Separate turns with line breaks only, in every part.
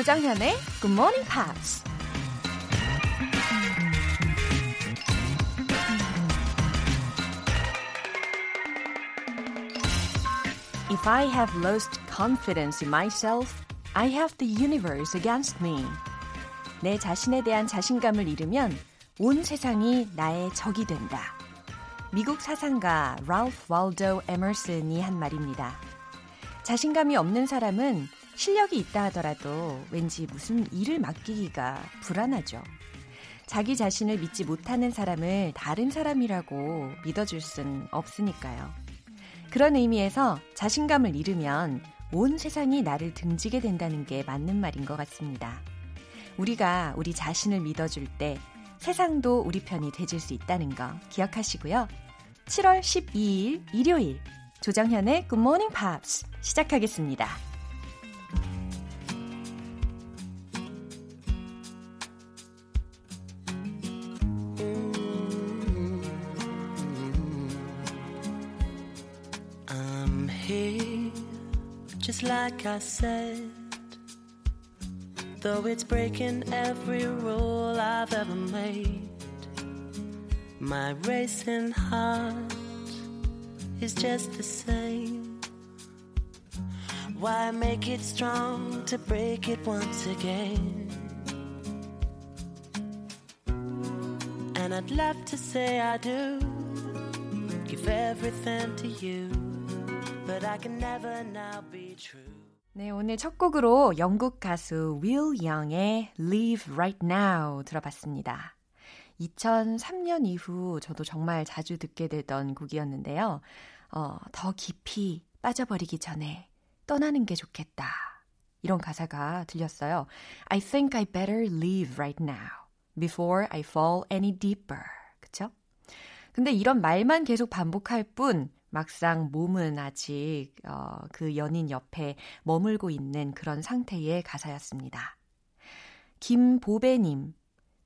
조정현의 Good Morning Pops. If I have lost confidence in myself, I have the universe against me. 내 자신에 대한 자신감을 잃으면 온 세상이 나의 적이 된다. 미국 사상가 랄프 waldo 에머슨이 한 말입니다. 자신감이 없는 사람은 실력이 있다 하더라도 왠지 무슨 일을 맡기기가 불안하죠. 자기 자신을 믿지 못하는 사람을 다른 사람이라고 믿어줄 순 없으니까요. 그런 의미에서 자신감을 잃으면 온 세상이 나를 등지게 된다는 게 맞는 말인 것 같습니다. 우리가 우리 자신을 믿어줄 때 세상도 우리 편이 돼줄 수 있다는 거 기억하시고요. 7월 12일 일요일 조정현의 Good Morning Pops 시작하겠습니다. Like I said. Though it's breaking every rule I've ever made, my racing heart is just the same. Why make it strong to break it once again? And I'd love to say I do, give everything to you, but I can never now be true. 네, 오늘 첫 곡으로 영국 가수 Will Young의 Live Right Now 들어봤습니다. 2003년 이후 저도 정말 자주 듣게 되던 곡이었는데요. 어, 더 깊이 빠져버리기 전에 떠나는 게 좋겠다. 이런 가사가 들렸어요. I think I better leave right now before I fall any deeper. 그쵸? 근데 이런 말만 계속 반복할 뿐 막상 몸은 아직 어, 그 연인 옆에 머물고 있는 그런 상태의 가사였습니다. 김보배님,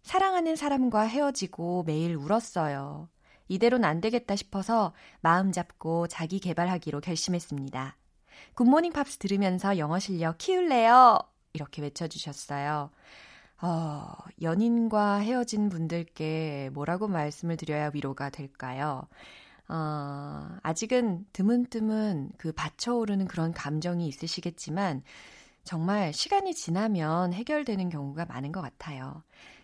사랑하는 사람과 헤어지고 매일 울었어요. 이대로는 안 되겠다 싶어서 마음 잡고 자기 개발하기로 결심했습니다. 굿모닝 팝스 들으면서 영어 실력 키울래요? 이렇게 외쳐주셨어요. 어, 연인과 헤어진 분들께 뭐라고 말씀을 드려야 위로가 될까요? 어, 아직은 드문드문 그 받쳐오르는 그런 감정이 있으시겠지만 정말 시간이 지나면 해결되는 경우가 많은 것 같아요.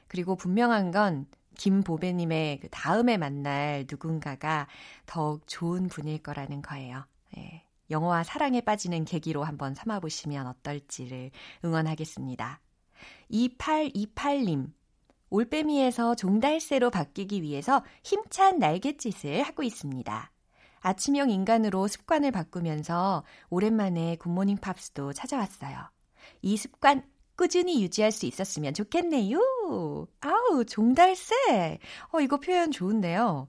그리고 분명한 건 김보배님의 그 다음에 만날 누군가가 더욱 좋은 분일 거라는 거예요. 예. 영어와 사랑에 빠지는 계기로 한번 삼아보시면 어떨지를 응원하겠습니다. 2828님, 올빼미에서 종달새로 바뀌기 위해서 힘찬 날갯짓을 하고 있습니다. 아침형 인간으로 습관을 바꾸면서 오랜만에 굿모닝 팝스도 찾아왔어요. 이 습관 꾸준히 유지할 수 있었으면 좋겠네요. 아우, 종달새. 어, 이거 표현 좋은데요.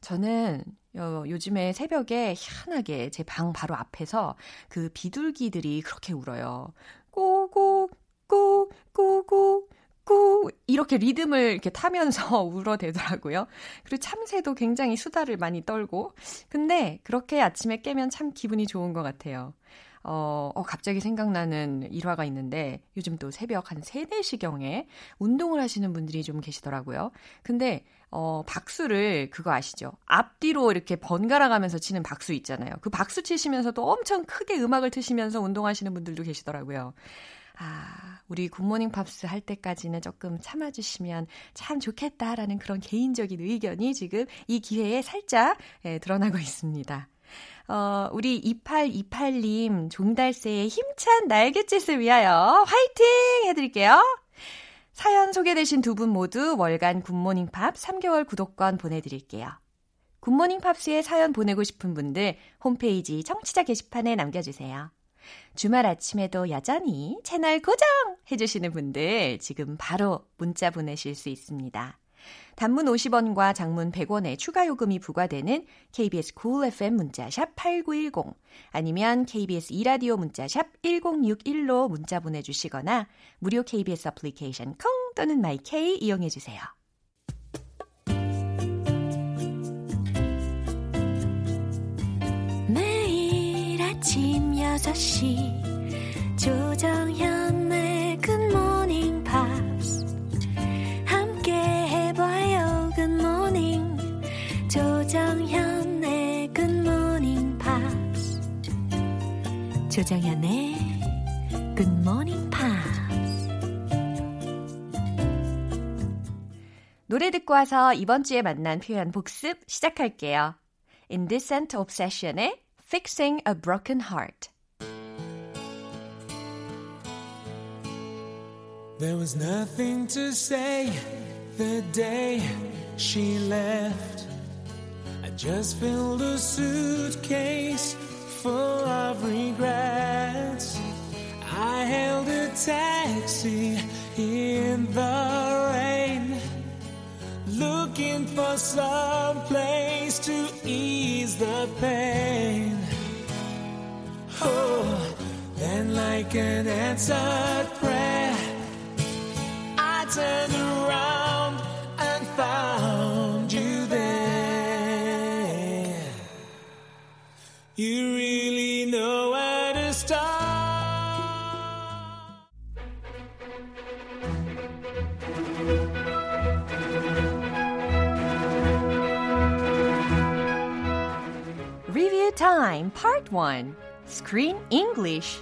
저는 어, 요즘에 새벽에 희한하게 제 방 바로 앞에서 그 비둘기들이 그렇게 울어요. 꼬고, 꼬, 꼬고, 꾸 이렇게 리듬을 이렇게 타면서 울어대더라고요. 그리고 참새도 굉장히 수다를 많이 떨고. 근데 그렇게 아침에 깨면 참 기분이 좋은 것 같아요. 어, 어, 갑자기 생각나는 일화가 있는데 요즘 또 새벽 한 3, 4시경에 운동을 하시는 분들이 좀 계시더라고요. 근데 어, 박수를 그거 아시죠? 앞뒤로 이렇게 번갈아 가면서 치는 박수 있잖아요. 그 박수 치시면서도 엄청 크게 음악을 트시면서 운동하시는 분들도 계시더라고요. 아, 우리 굿모닝 팝스 할 때까지는 조금 참아주시면 참 좋겠다라는 그런 개인적인 의견이 지금 이 기회에 살짝 예, 드러나고 있습니다. 어, 우리 2828님 종달새의 힘찬 날갯짓을 위하여 화이팅 해드릴게요. 사연 소개되신 두 분 모두 월간 굿모닝 팝 3개월 구독권 보내드릴게요. 굿모닝 팝스에 사연 보내고 싶은 분들 홈페이지 청취자 게시판에 남겨주세요. 주말 아침에도 여전히 채널 고정 해주시는 분들 지금 바로 문자 보내실 수 있습니다. 단문 50원과 장문 100원의 추가 요금이 부과되는 KBS cool FM 문자샵 8910 아니면 KBS 이라디오 문자샵 1061로 문자 보내주시거나 무료 KBS 애플리케이션 콩 또는 마이케이 이용해 주세요. 매일 아침 6시. 조정현의 굿모닝 팝스 함께 해봐요 good morning 조정현의 굿모닝 팝스 조정현의 굿모닝 팝스 노래 듣고 와서 이번 주에 만난 표현 복습 시작할게요. In Descent Obsession의 Fixing a Broken Heart. There was nothing to say the day she left. I just filled a suitcase full of regrets. I hailed a taxi in the rain, looking for some place to ease the pain. Oh, then like an answered prayer, I turned around and found you there. You Time Part 1 Screen English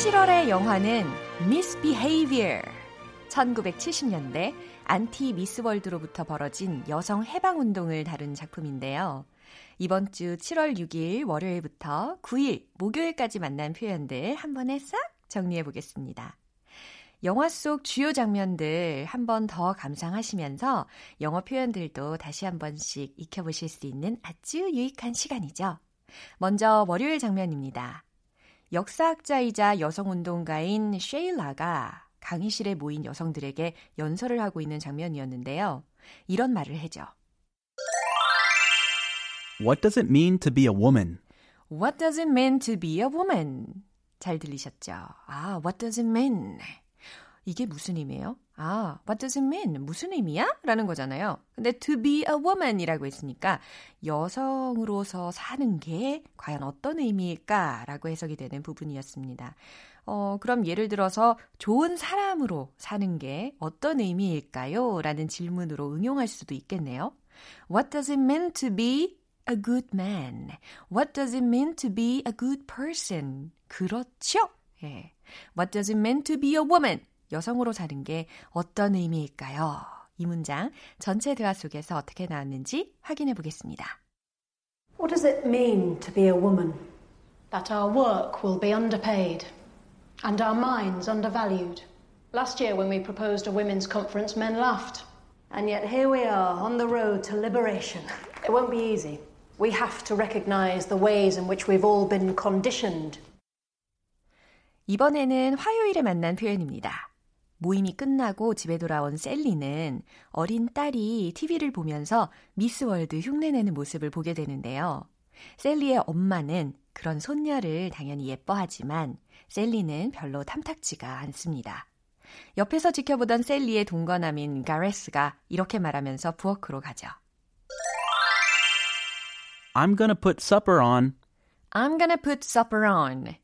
7월의 영화는 Misbehavior 1970년대 안티 미스월드로부터 벌어진 여성 해방 운동을 다룬 작품인데요. 이번 주 7월 6일 월요일부터 9일 목요일까지 만난 표현들 한 번에 싹 정리해 보겠습니다. 영화 속 주요 장면들 한 번 더 감상하시면서 영어 표현들도 다시 한 번씩 익혀보실 수 있는 아주 유익한 시간이죠. 먼저 월요일 장면입니다. 역사학자이자 여성운동가인 쉐일라가 강의실에 모인 여성들에게 연설을 하고 있는 장면이었는데요. 이런 말을 해죠.
What does it mean to be a woman?
What does it mean to be a woman? 잘 들리셨죠? 아, what does it mean? 이게 무슨 의미예요? 아, what does it mean? 무슨 의미야? 라는 거잖아요. 근데 to be a woman이라고 했으니까 여성으로서 사는 게 과연 어떤 의미일까? 라고 해석이 되는 부분이었습니다. 어, 그럼 예를 들어서 좋은 사람으로 사는 게 어떤 의미일까요? 라는 질문으로 응용할 수도 있겠네요. What does it mean to be a good man? What does it mean to be a good person? 그렇죠? 예. What does it mean to be a woman? 여성으로 사는 게 어떤 의미일까요? 이 문장 전체 대화 속에서 어떻게 나왔는지 확인해 보겠습니다.
What does it mean to be a woman?
That our work will be underpaid and our minds undervalued. Last year, when we proposed a women's conference, men laughed.
And yet here we are on the road to liberation. It won't be easy. We have to recognize the ways in which we've all been conditioned.
이번에는 화요일에 만난 표현입니다. 모임이 끝나고 집에 돌아온 셀리는 어린 딸이 TV를 보면서 미스월드 흉내내는 모습을 보게 되는데요. 셀리의 엄마는 그런 손녀를 당연히 예뻐하지만 셀리는 별로 탐탁지가 않습니다. 옆에서 지켜보던 셀리의 동거남인 가레스가 이렇게 말하면서 부엌으로 가죠.
I'm gonna put supper on.
I'm gonna put supper on.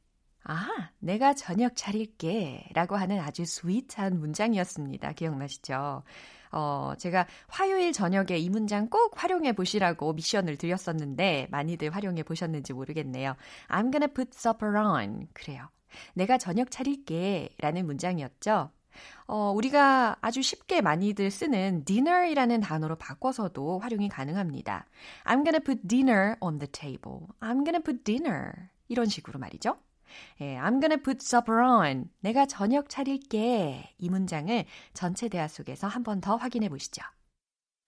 아, 내가 저녁 차릴게. 라고 하는 아주 스윗한 문장이었습니다. 기억나시죠? 어, 제가 화요일 저녁에 이 문장 꼭 활용해 보시라고 미션을 드렸었는데, 많이들 활용해 보셨는지 모르겠네요. I'm gonna put supper on. 그래요. 내가 저녁 차릴게. 라는 문장이었죠. 어, 우리가 아주 쉽게 많이들 쓰는 dinner이라는 단어로 바꿔서도 활용이 가능합니다. I'm gonna put dinner on the table. I'm gonna put dinner. 이런 식으로 말이죠. 예, I'm gonna put supper on. 내가 저녁 차릴게. 이 문장을 전체 대화 속에서 한 번 더 확인해 보시죠.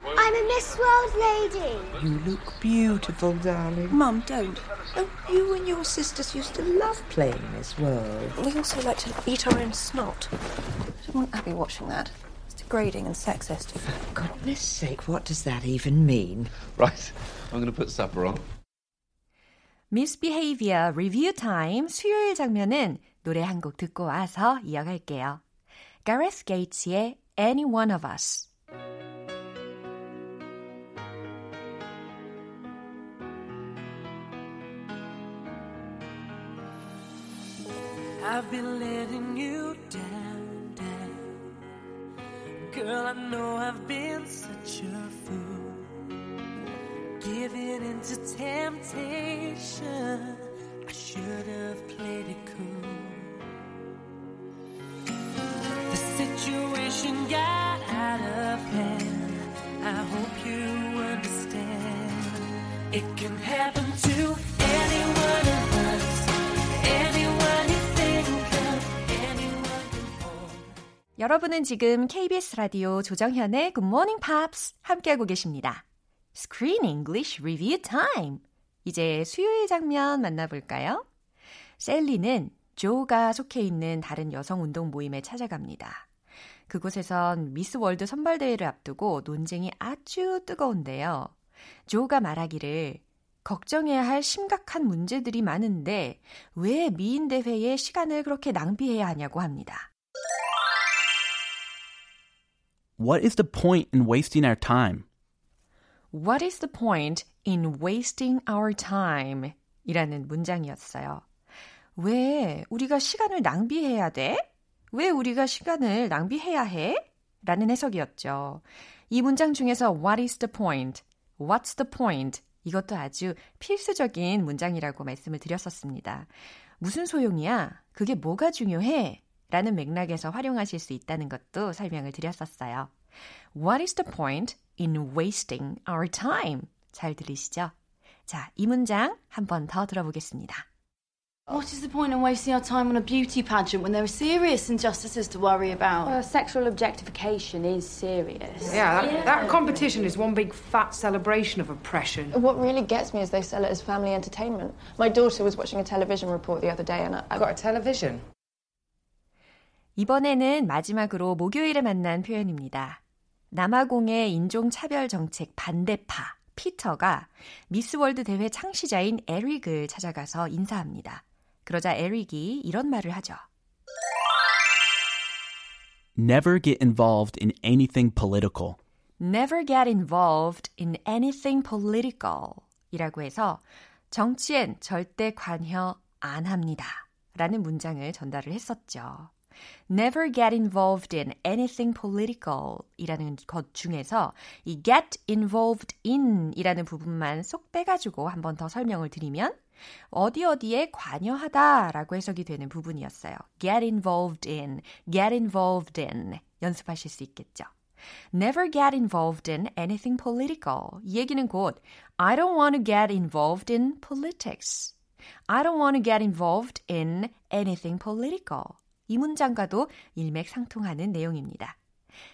I'm a Miss World lady.
You look beautiful, darling.
Mum, don't.
Oh, you and your sisters used to love playing Miss World.
We also like to eat our own snot. I don't want Abby watching that. It's degrading and sexist.
For goodness sake, what does that even mean?
Right, I'm going to put supper on.
Misbehavior Review Time 수요일 장면은 노래 한 곡 듣고 와서 이어갈게요. Gareth Gates의 Any One of Us
I've been letting you down, down. Girl, I know I've been such a fool. Giving into temptation. I should have played it cool. The situation got out of hand. I hope you understand. It can happen to. Anyone.
여러분은 지금 KBS 라디오 조정현의 Good Morning Pops 함께하고 계십니다. Screen English Review Time. 이제 수요일 장면 만나볼까요? 셀리는 조가 속해 있는 다른 여성 운동 모임에 찾아갑니다. 그곳에선 미스 월드 선발대회를 앞두고 논쟁이 아주 뜨거운데요. 조가 말하기를 걱정해야 할 심각한 문제들이 많은데 왜 미인 대회에 시간을 그렇게 낭비해야 하냐고 합니다.
What is the point in wasting our time?
What is the point in wasting our time? 이라는 문장이었어요. 왜 우리가 시간을 낭비해야 돼? 왜 우리가 시간을 낭비해야 해? 라는 해석이었죠. 이 문장 중에서 what is the point? What's the point? 이것도 아주 필수적인 문장이라고 말씀을 드렸었습니다. 무슨 소용이야? 그게 뭐가 중요해? 라는 맥락에서 활용하실 수 있다는 것도 설명을 드렸었어요. What is the point in wasting our time? 잘 들리시죠? 자, 이 문장 한 번 더 들어보겠습니다.
What is the point in wasting our time on a beauty pageant when there are serious injustices to worry about?
Well, sexual objectification is serious.
Yeah, that, that competition is one big fat celebration of oppression.
What really gets me is they sell it as family entertainment. My daughter was watching a television report the other day and I, I
Got a television?
이번에는 마지막으로 목요일에 만난 표현입니다. 남아공의 인종차별 정책 반대파 피터가 미스월드 대회 창시자인 에릭을 찾아가서 인사합니다. 그러자 에릭이 이런 말을 하죠.
Never get involved in anything political.
Never get involved in anything political 이라고 해서 정치엔 절대 관여 안 합니다. 라는 문장을 전달을 했었죠. Never get involved in anything political 이라는 것 중에서 이 get involved in 이라는 부분만 쏙 빼가지고 한 번 더 설명을 드리면 어디 어디에 관여하다 라고 해석이 되는 부분이었어요. get involved in, get involved in 연습하실 수 있겠죠. Never get involved in anything political. 이 얘기는 곧 I don't want to get involved in politics. I don't want to get involved in anything political. 이 문장과도 일맥상통하는 내용입니다.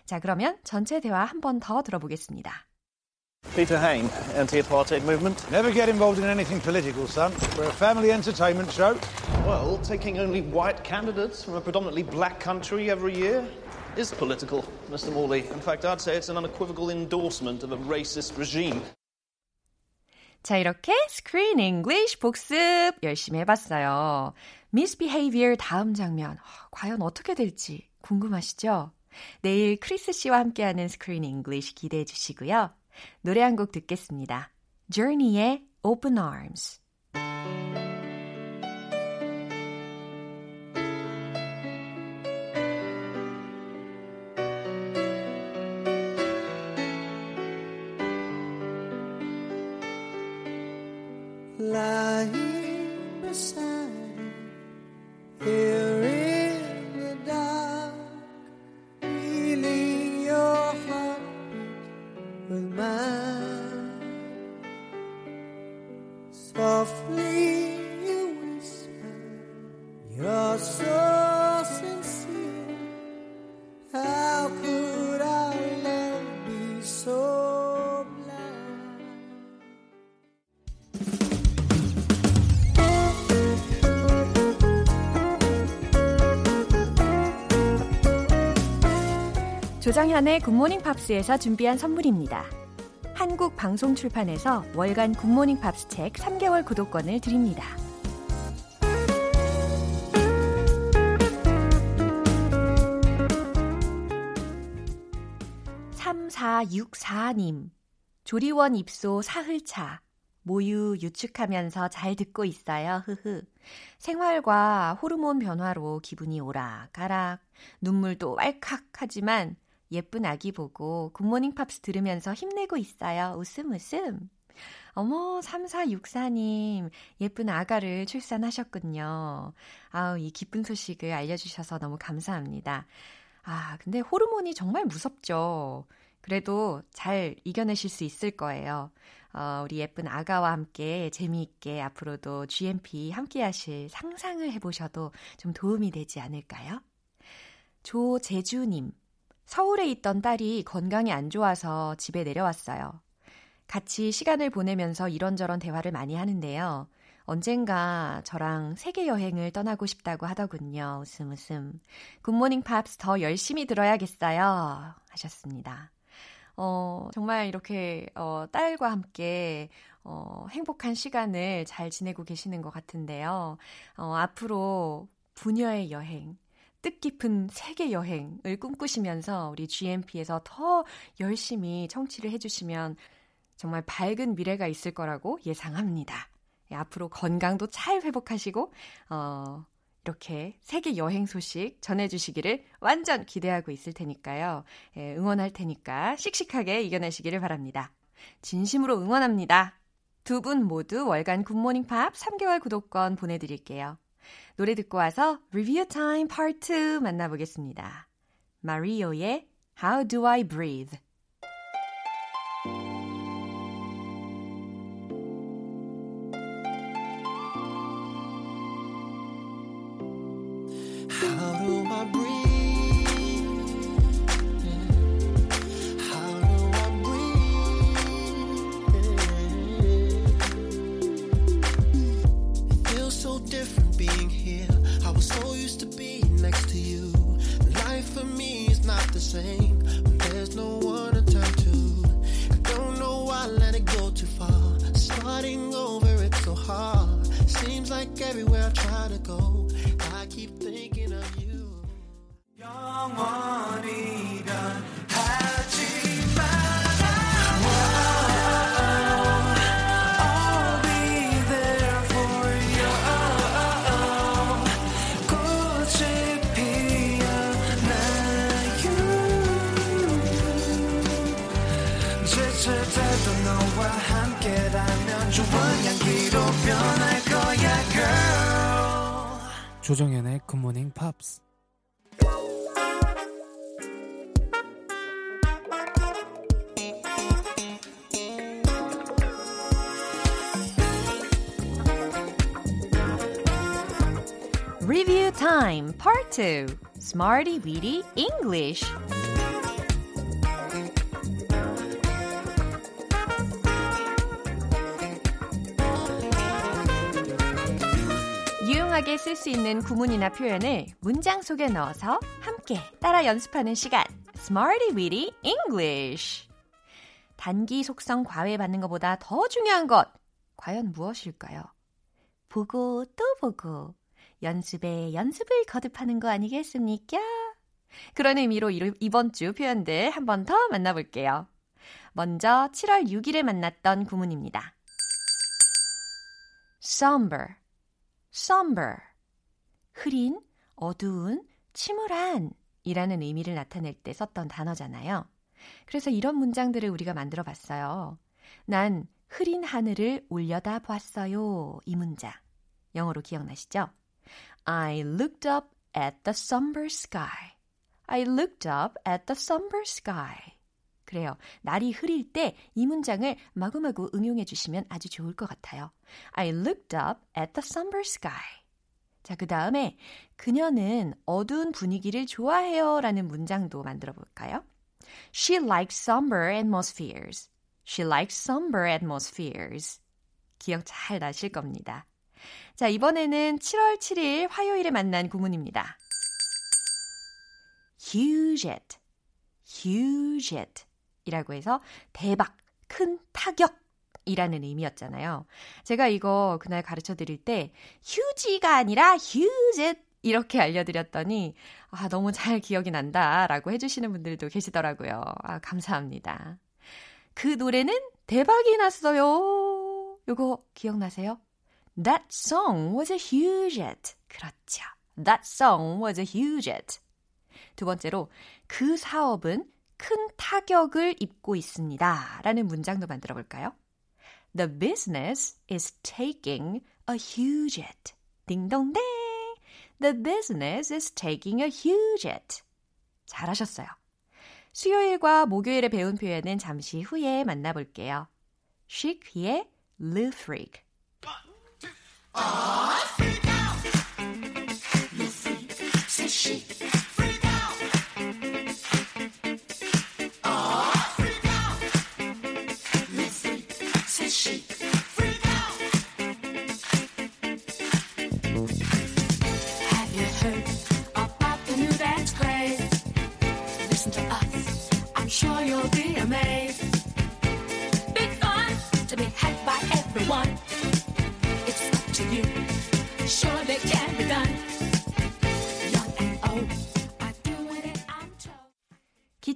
자, 그러면 전체 대화 한 번 더 들어보겠습니다.
Peter Hain, anti-apartheid movement.
Never get involved in anything political, son. We're a family entertainment show.
Well, taking only white candidates from a predominantly black country every year is political, Mr. Morley. In fact, I'd say it's an unequivocal endorsement of a racist regime.
자, 이렇게 Screen English 복습 열심히 해봤어요. Misbehavior 다음 장면, 과연 어떻게 될지 궁금하시죠? 내일 크리스 씨와 함께하는 Screen English 기대해 주시고요. 노래 한 곡 듣겠습니다. Journey의 Open Arms. 조장현의 굿모닝 팝스에서 준비한 선물입니다. 한국 방송 출판에서 월간 굿모닝 팝스 책 3개월 구독권을 드립니다. 3464님, 조리원 입소 사흘차. 모유 유축하면서 잘 듣고 있어요. 흐흐. 생활과 호르몬 변화로 기분이 오락가락, 눈물도 왈칵 하지만 예쁜 아기 보고 굿모닝 팝스 들으면서 힘내고 있어요. 웃음 웃음. 어머, 3464님, 예쁜 아가를 출산하셨군요. 아우, 이 기쁜 소식을 알려주셔서 너무 감사합니다. 아, 근데 호르몬이 정말 무섭죠. 그래도 잘 이겨내실 수 있을 거예요. 어, 우리 예쁜 아가와 함께 재미있게 앞으로도 GMP 함께 하실 상상을 해보셔도 좀 도움이 되지 않을까요? 조재주님, 서울에 있던 딸이 건강이 안 좋아서 집에 내려왔어요. 같이 시간을 보내면서 이런저런 대화를 많이 하는데요. 언젠가 저랑 세계 여행을 떠나고 싶다고 하더군요. 웃음 웃음. 굿모닝 팝스 더 열심히 들어야겠어요. 하셨습니다. 어, 정말 이렇게 어, 딸과 함께 어, 행복한 시간을 잘 지내고 계시는 것 같은데요. 어, 앞으로 부녀의 여행, 뜻깊은 세계 여행을 꿈꾸시면서 우리 GMP에서 더 열심히 청취를 해주시면 정말 밝은 미래가 있을 거라고 예상합니다. 예, 앞으로 건강도 잘 회복하시고, 어, 이렇게 세계 여행 소식 전해주시기를 완전 기대하고 있을 테니까요. 예, 응원할 테니까 씩씩하게 이겨내시기를 바랍니다. 진심으로 응원합니다. 두 분 모두 월간 굿모닝 팝스 3개월 구독권 보내드릴게요. 노래 듣고 와서 리뷰 타임 파트 2 만나보겠습니다. 마리오의 How Do I Breathe
the same when there's no one to turn to. I don't know why I let it go too far. Starting over, it's so hard. Seems like everywhere I try to go, I keep thinking of you. Young 영원히 done.
조정현의 굿모닝 팝스
Review Time Part 2 Smarty Weedy English 유용하게 쓸 수 있는 구문이나 표현을 문장 속에 넣어서 함께 따라 연습하는 시간 Smarty Weedy English 단기 속성 과외받는 것보다 더 중요한 것 과연 무엇일까요? 보고 또 보고 연습에 연습을 거듭하는 거 아니겠습니까? 그런 의미로 이번 주 표현들 한 번 더 만나볼게요. 먼저 7월 6일에 만났던 구문입니다. somber, somber. 흐린, 어두운, 침울한 이라는 의미를 나타낼 때 썼던 단어잖아요. 그래서 이런 문장들을 우리가 만들어 봤어요. 난 흐린 하늘을 올려다 보았어요. 이 문장. 영어로 기억나시죠? I looked up at the somber sky. I looked up at the somber sky. 그래요. 날이 흐릴 때 이 문장을 마구마구 응용해 주시면 아주 좋을 것 같아요. I looked up at the somber sky. 자, 그 다음에 그녀는 어두운 분위기를 좋아해요 라는 문장도 만들어 볼까요? She likes somber atmospheres. She likes somber atmospheres. 기억 잘 나실 겁니다. 자, 이번에는 7월 7일 화요일에 만난 구문입니다. huge it, huge it 이라고 해서 대박, 큰 타격 이라는 의미였잖아요. 제가 이거 그날 가르쳐 드릴 때 huge가 아니라 it 이렇게 알려드렸더니 아, 너무 잘 기억이 난다 라고 해주시는 분들도 계시더라고요. 아, 감사합니다. 그 노래는 대박이 났어요. 요거 기억나세요? That song was a huge hit. 그렇죠. That song was a huge hit. 두 번째로 그 사업은 큰 타격을 입고 있습니다. 라는 문장도 만들어 볼까요? The business is taking a huge hit. 딩동댕. The business is taking a huge hit. 잘하셨어요. 수요일과 목요일에 배운 표현은 잠시 후에 만나볼게요. Chic의 Le Freak.
Say she.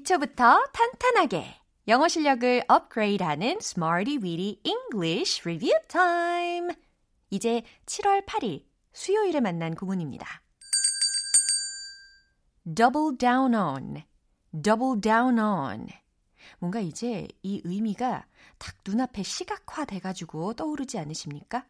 기초부터 탄탄하게 영어 실력을 업그레이드하는 Smarty Weedy English Review Time. 이제 7월 8일 수요일에 만난 구문입니다. double down on, double down on. 뭔가 이제 이 의미가 딱 눈앞에 시각화 돼가지고 떠오르지 않으십니까?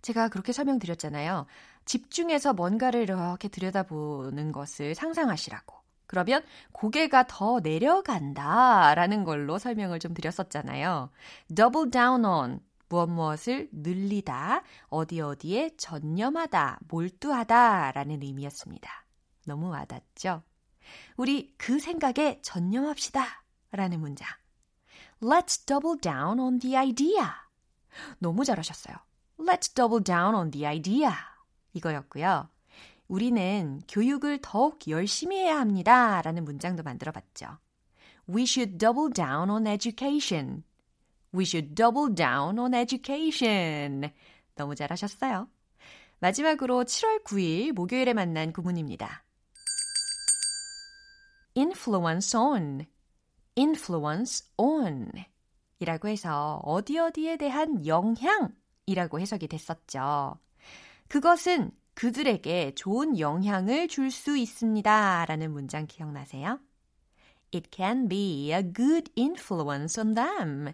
제가 그렇게 설명드렸잖아요. 집중해서 뭔가를 이렇게 들여다보는 것을 상상하시라고. 그러면 고개가 더 내려간다 라는 걸로 설명을 좀 드렸었잖아요. double down on. 무엇 무엇을 늘리다, 어디 어디에 전념하다, 몰두하다 라는 의미였습니다. 너무 와닿죠? 우리 그 생각에 전념합시다 라는 문장. Let's double down on the idea. 너무 잘하셨어요. Let's double down on the idea. 이거였고요. 우리는 교육을 더욱 열심히 해야 합니다. 라는 문장도 만들어 봤죠. We should double down on education. We should double down on education. 너무 잘하셨어요. 마지막으로 7월 9일 목요일에 만난 구문입니다. influence on, influence on 이라고 해서 어디 어디에 대한 영향이라고 해석이 됐었죠. 그것은 그들에게 좋은 영향을 줄 수 있습니다. 라는 문장 기억나세요? It can be a good influence on them.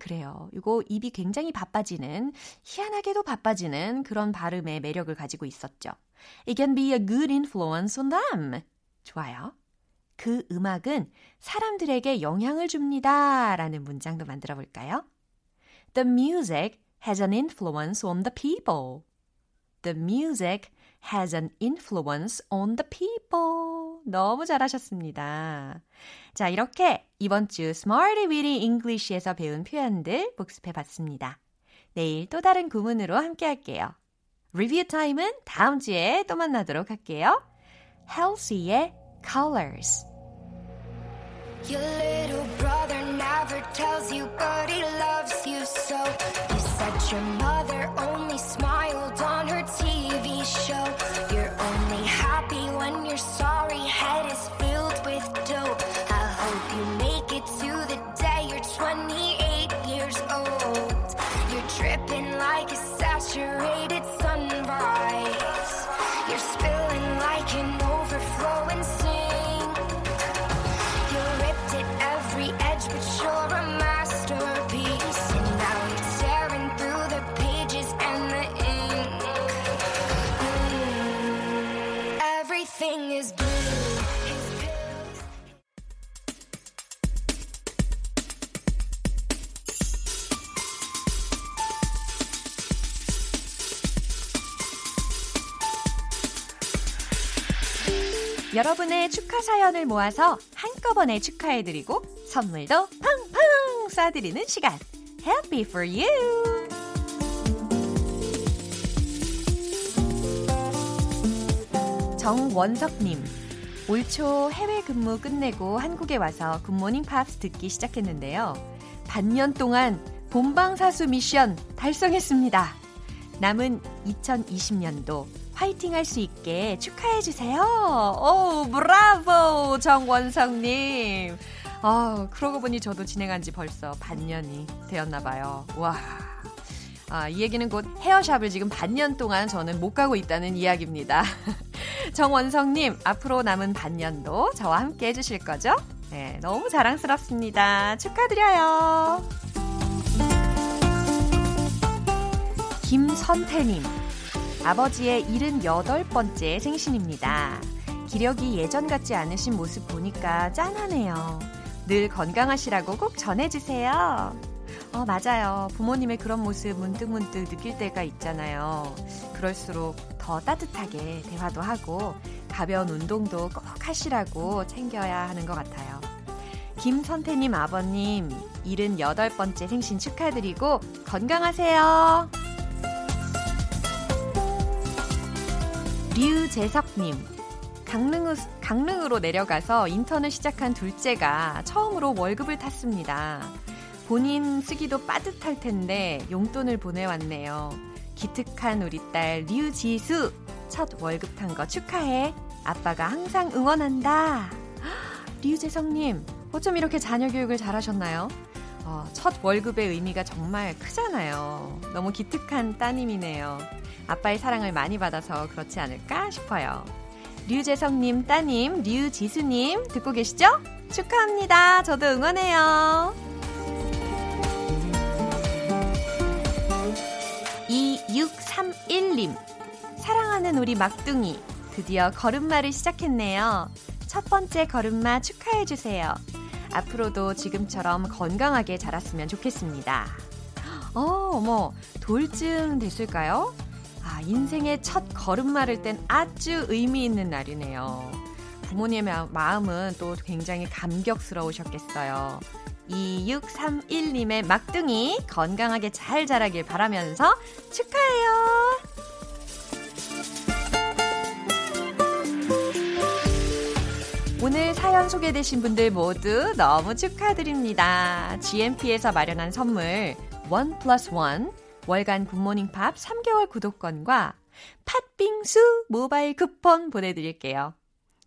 그래요. 이거 입이 굉장히 바빠지는, 희한하게도 바빠지는 그런 발음의 매력을 가지고 있었죠. It can be a good influence on them. 좋아요. 그 음악은 사람들에게 영향을 줍니다. 라는 문장도 만들어 볼까요? The music has an influence on the people. The music has an influence on the people. 너무 잘하셨습니다. 자, 이렇게 이번 주 Smarty Weedy English에서 배운 표현들 복습해 봤습니다. 내일 또 다른 구문으로 함께 할게요. 리뷰 타임은 다음 주에 또 만나도록 할게요. Halsey의 Colors.
Your little brother never tells you, but he loves you so.
여러분의 축하 사연을 모아서 한꺼번에 축하해드리고 선물도 팡팡 쏴드리는 시간. Happy for you! 정원석님. 올 초 해외 근무 끝내고 한국에 와서 굿모닝 팝스 듣기 시작했는데요. 반년 동안 본방사수 미션 달성했습니다. 남은 2020년도 화이팅 할 수 있게 축하해주세요. 오, 브라보! 정원성님. 아, 그러고 보니 저도 진행한 지 벌써 반년이 되었나봐요. 와. 아, 이 얘기는 곧 헤어샵을 지금 반년 동안 저는 못 가고 있다는 이야기입니다. 정원성님, 앞으로 남은 반년도 저와 함께 해주실 거죠? 네, 너무 자랑스럽습니다. 축하드려요. 김선태님, 아버지의 78번째 생신입니다. 기력이 예전 같지 않으신 모습 보니까 짠하네요. 늘 건강하시라고 꼭 전해주세요. 어, 맞아요. 부모님의 그런 모습 문득문득 느낄 때가 있잖아요. 그럴수록 더 따뜻하게 대화도 하고 가벼운 운동도 꼭 하시라고 챙겨야 하는 것 같아요. 김선태님 아버님, 78번째 생신 축하드리고 건강하세요. 류재석님, 강릉, 강릉으로 내려가서 인턴을 시작한 둘째가 처음으로 월급을 탔습니다. 본인 쓰기도 빠듯할 텐데 용돈을 보내왔네요. 기특한 우리 딸 류지수 첫 월급 탄 거 축하해. 아빠가 항상 응원한다. 류재성님 어쩜 이렇게 자녀 교육을 잘하셨나요? 어, 첫 월급의 의미가 정말 크잖아요. 너무 기특한 따님이네요. 아빠의 사랑을 많이 받아서 그렇지 않을까 싶어요. 류재성님 따님 류지수님 듣고 계시죠? 축하합니다. 저도 응원해요. 2631님 사랑하는 우리 막둥이 드디어 걸음마를 시작했네요. 첫 번째 걸음마 축하해주세요. 앞으로도 지금처럼 건강하게 자랐으면 좋겠습니다. 어, 어머, 돌쯤 됐을까요? 아, 인생의 첫 걸음마를 땐 아주 의미 있는 날이네요. 부모님의 마음은 또 굉장히 감격스러우셨겠어요. 2631님의 막둥이 건강하게 잘 자라길 바라면서 축하해요. 오늘 사연 소개되신 분들 모두 너무 축하드립니다. GMP에서 마련한 선물 원 플러스 원 월간 굿모닝 팝 3개월 구독권과 팥빙수 모바일 쿠폰 보내드릴게요.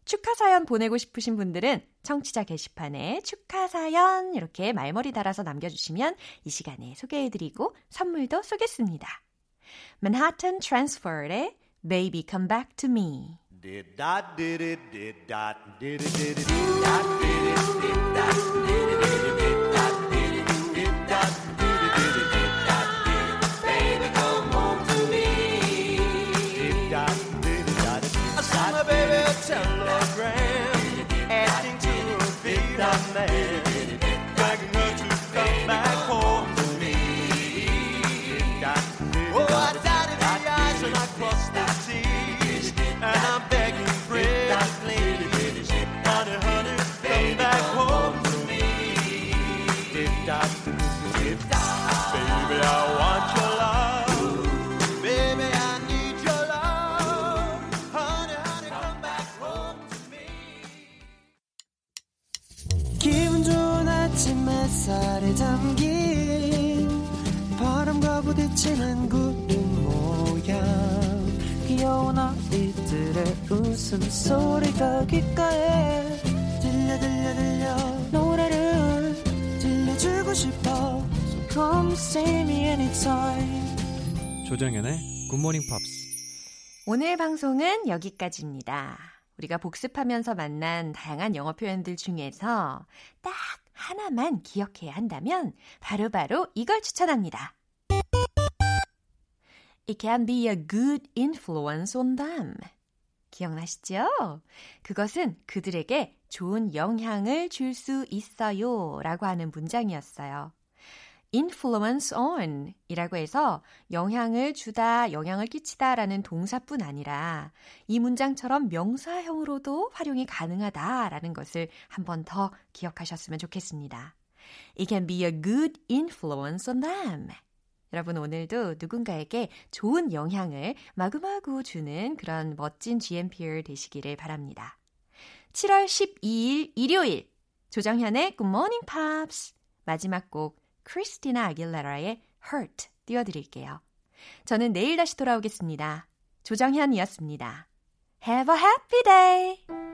축하 사연 보내고 싶으신 분들은 청취자 게시판에 축하 사연 이렇게 말머리 달아서 남겨주시면 이 시간에 소개해드리고 선물도 쏘겠습니다. Manhattan Transfer의 Baby Come Back to Me
Did dot did it did dot did it did it did dot did it did dot did it come
see me anytime
조정연의 굿모닝 팝스.
오늘 방송은 여기까지입니다. 우리가 복습하면서 만난 다양한 영어 표현들 중에서 딱 하나만 기억해야 한다면 바로바로 이걸 추천합니다. It can be a good influence on them. 기억나시죠? 그것은 그들에게 좋은 영향을 줄 수 있어요 라고 하는 문장이었어요. Influence on 이라고 해서 영향을 주다, 영향을 끼치다 라는 동사뿐 아니라 이 문장처럼 명사형으로도 활용이 가능하다 라는 것을 한 번 더 기억하셨으면 좋겠습니다. It can be a good influence on them. 여러분 오늘도 누군가에게 좋은 영향을 마구마구 주는 그런 멋진 GMPR 되시기를 바랍니다. 7월 12일 일요일 조정현의 Good Morning Pops 마지막 곡 크리스티나 아길레라의 Hurt 띄워드릴게요. 저는 내일 다시 돌아오겠습니다. 조정현이었습니다. Have a happy day!